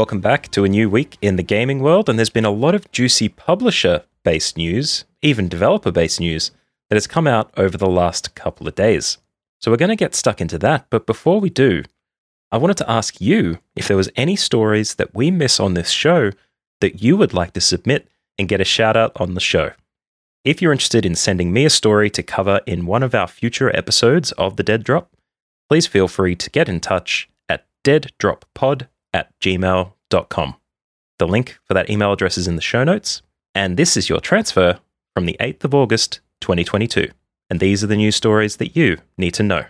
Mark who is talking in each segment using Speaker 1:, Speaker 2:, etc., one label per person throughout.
Speaker 1: Welcome back to a new week in the gaming world, and there's been a lot of juicy publisher based news, even developer based news, that has come out over the last couple of days. So we're going to get stuck into that, but before we do, I wanted to ask you if there was any stories that we miss on this show that you would like to submit and get a shout out on the show. If you're interested in sending me a story to cover in one of our future episodes of The Dead Drop, please feel free to get in touch at deaddroppod at gmail.com. The link for that email address is in the show notes. And this is your transfer from the 8th of August, 2022. And these are the news stories that you need to know.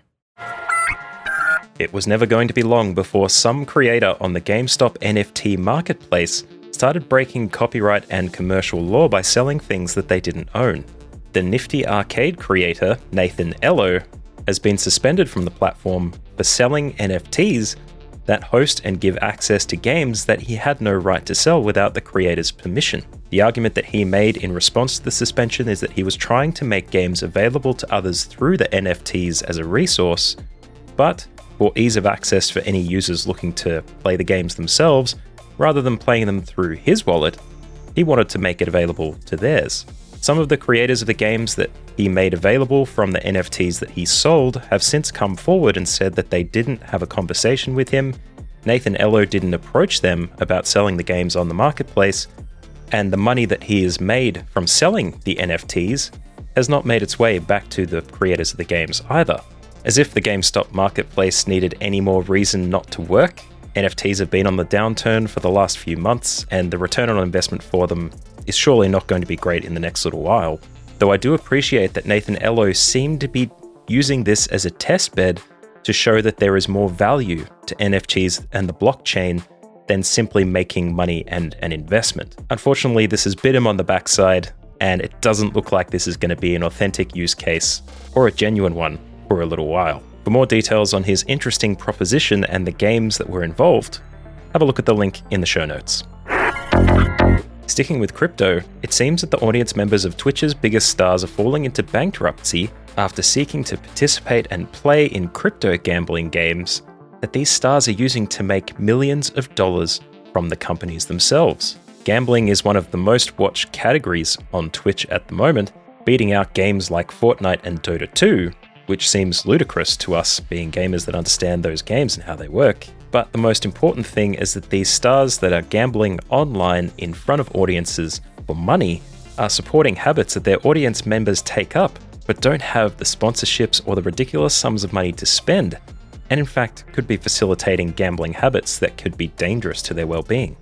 Speaker 1: It was never going to be long before some creator on the GameStop NFT marketplace started breaking copyright and commercial law by selling things that they didn't own. The nifty arcade creator, Nathan Ello, has been suspended from the platform for selling NFTs that host and give access to games that he had no right to sell without the creator's permission. The argument that he made in response to the suspension is that he was trying to make games available to others through the NFTs as a resource, but for ease of access for any users looking to play the games themselves, rather than playing them through his wallet, he wanted to make it available to theirs. Some of the creators of the games that he made available from the NFTs that he sold have since come forward and said that they didn't have a conversation with him. Nathan Ello didn't approach them about selling the games on the marketplace, and the money that he has made from selling the NFTs has not made its way back to the creators of the games either. As if the GameStop marketplace needed any more reason not to work, NFTs have been on the downturn for the last few months, and the return on investment for them is surely not going to be great in the next little while. Though I do appreciate that Nathan Ello seemed to be using this as a test bed to show that there is more value to NFTs and the blockchain than simply making money and an investment. Unfortunately, this has bit him on the backside, and it doesn't look like this is going to be an authentic use case or a genuine one for a little while. For more details on his interesting proposition and the games that were involved, have a look at the link in the show notes. Sticking with crypto, it seems that the audience members of Twitch's biggest stars are falling into bankruptcy after seeking to participate and play in crypto gambling games that these stars are using to make millions of dollars from the companies themselves. Gambling is one of the most watched categories on Twitch at the moment, beating out games like Fortnite and Dota 2, which seems ludicrous to us being gamers that understand those games and how they work. But the most important thing is that these stars that are gambling online in front of audiences for money are supporting habits that their audience members take up, but don't have the sponsorships or the ridiculous sums of money to spend, and in fact could be facilitating gambling habits that could be dangerous to their well being.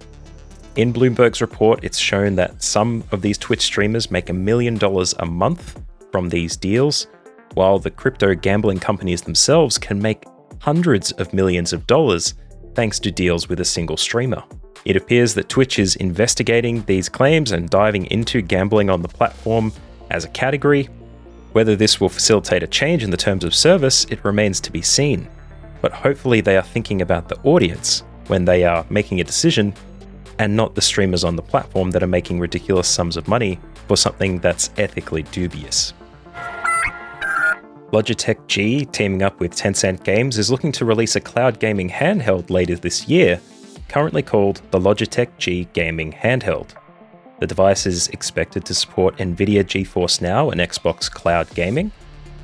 Speaker 1: In Bloomberg's report, it's shown that some of these Twitch streamers make a million dollars a month from these deals, while the crypto gambling companies themselves can make hundreds of millions of dollars thanks to deals with a single streamer. It appears that Twitch is investigating these claims and diving into gambling on the platform as a category. Whether this will facilitate a change in the terms of service, it remains to be seen. But hopefully, they are thinking about the audience when they are making a decision and not the streamers on the platform that are making ridiculous sums of money for something that's ethically dubious. Logitech G, teaming up with Tencent Games, is looking to release a cloud gaming handheld later this year, currently called the Logitech G Gaming Handheld. The device is expected to support NVIDIA GeForce Now and Xbox Cloud Gaming,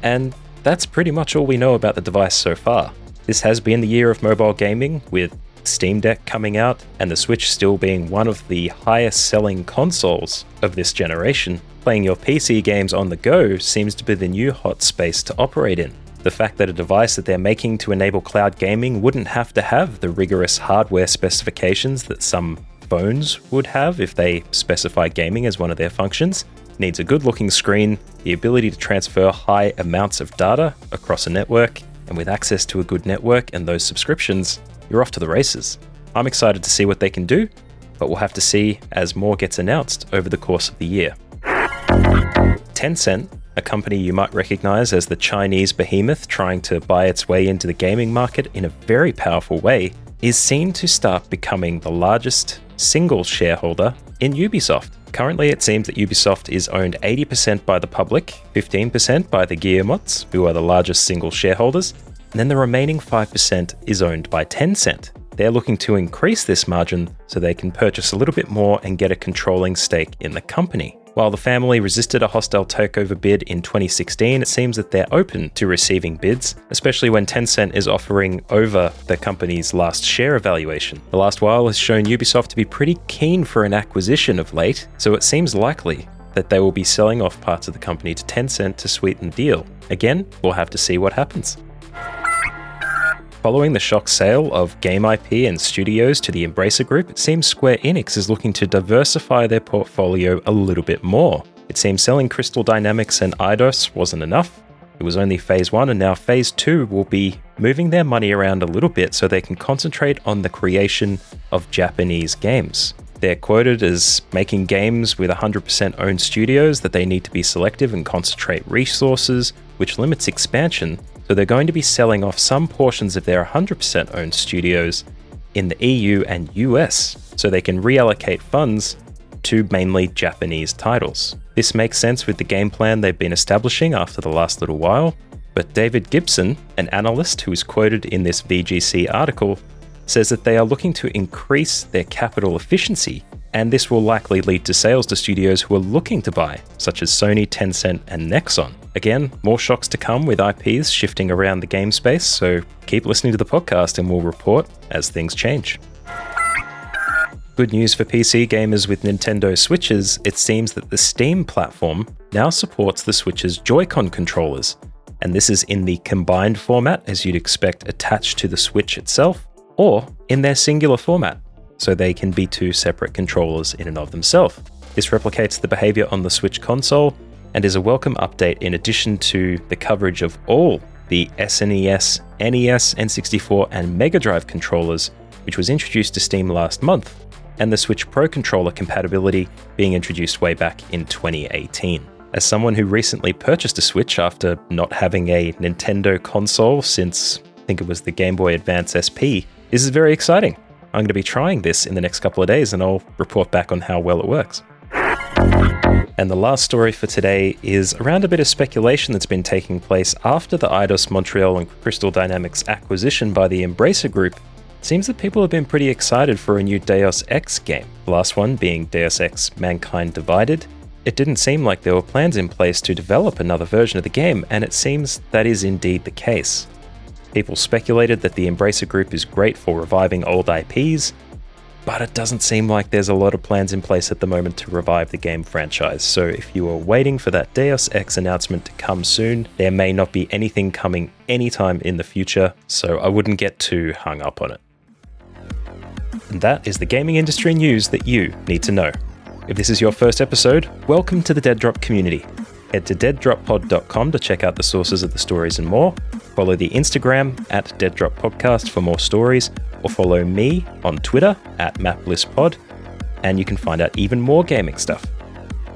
Speaker 1: and that's pretty much all we know about the device so far. This has been the year of mobile gaming, with Steam Deck coming out and the Switch still being one of the highest selling consoles of this generation. Playing your PC games on the go seems to be the new hot space to operate in. The fact that a device that they're making to enable cloud gaming wouldn't have to have the rigorous hardware specifications that some phones would have if they specify gaming as one of their functions needs a good looking screen, the ability to transfer high amounts of data across a network, and with access to a good network and those subscriptions, you're off to the races. I'm excited to see what they can do, but we'll have to see as more gets announced over the course of the year. Tencent, a company you might recognize as the Chinese behemoth trying to buy its way into the gaming market in a very powerful way, is seen to start becoming the largest single shareholder in Ubisoft. Currently, it seems that Ubisoft is owned 80% by the public, 15% by the Guillemots, who are the largest single shareholders, and then the remaining 5% is owned by Tencent. They're looking to increase this margin so they can purchase a little bit more and get a controlling stake in the company. While the family resisted a hostile takeover bid in 2016, it seems that they're open to receiving bids, especially when Tencent is offering over the company's last share evaluation. The last while has shown Ubisoft to be pretty keen for an acquisition of late, so it seems likely that they will be selling off parts of the company to Tencent to sweeten the deal. Again, we'll have to see what happens. Following the shock sale of game IP and studios to the Embracer Group, it seems Square Enix is looking to diversify their portfolio a little bit more. It seems selling Crystal Dynamics and Eidos wasn't enough. It was only phase one, and now phase two will be moving their money around a little bit so they can concentrate on the creation of Japanese games. They're quoted as making games with 100% owned studios that they need to be selective and concentrate resources, which limits expansion so they're going to be selling off some portions of their 100% owned studios in the EU and US so they can reallocate funds to mainly Japanese titles. This makes sense with the game plan they've been establishing after the last little while, but David Gibson, an analyst who is quoted in this VGC article, says that they are looking to increase their capital efficiency and this will likely lead to sales to studios who are looking to buy, such as Sony, Tencent, and Nexon. Again, more shocks to come with IPs shifting around the game space, so keep listening to the podcast and we'll report as things change. Good news for PC gamers with Nintendo Switches, it seems that the Steam platform now supports the Switch's Joy-Con controllers, and this is in the combined format as you'd expect attached to the Switch itself, or in their singular format so they can be two separate controllers in and of themselves. This replicates the behavior on the Switch console and is a welcome update in addition to the coverage of all the SNES, NES, N64, and Mega Drive controllers, which was introduced to Steam last month, and the Switch Pro controller compatibility being introduced way back in 2018. As someone who recently purchased a Switch after not having a Nintendo console since I think it was the Game Boy Advance SP, this is very exciting. I'm going to be trying this in the next couple of days and I'll report back on how well it works. And the last story for today is around a bit of speculation that's been taking place after the Eidos Montreal and Crystal Dynamics acquisition by the Embracer Group. It seems that people have been pretty excited for a new Deus Ex game, the last one being Deus Ex Mankind Divided. It didn't seem like there were plans in place to develop another version of the game, and it seems that is indeed the case. People speculated that the Embracer Group is great for reviving old IPs, but it doesn't seem like there's a lot of plans in place at the moment to revive the game franchise. So if you are waiting for that Deus Ex announcement to come soon, there may not be anything coming anytime in the future, so I wouldn't get too hung up on it. And that is the gaming industry news that you need to know. If this is your first episode, welcome to the Dead Drop community. Head to deaddroppod.com to check out the sources of the stories and more. Follow the Instagram at Dead Drop Podcast for more stories, or follow me on Twitter at MattBlissPod, and you can find out even more gaming stuff.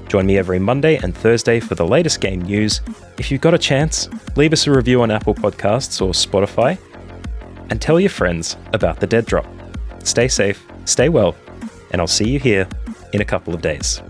Speaker 1: Join me every Monday and Thursday for the latest game news. If you've got a chance, leave us a review on Apple Podcasts or Spotify, and tell your friends about the Dead Drop. Stay safe, stay well, and I'll see you here in a couple of days.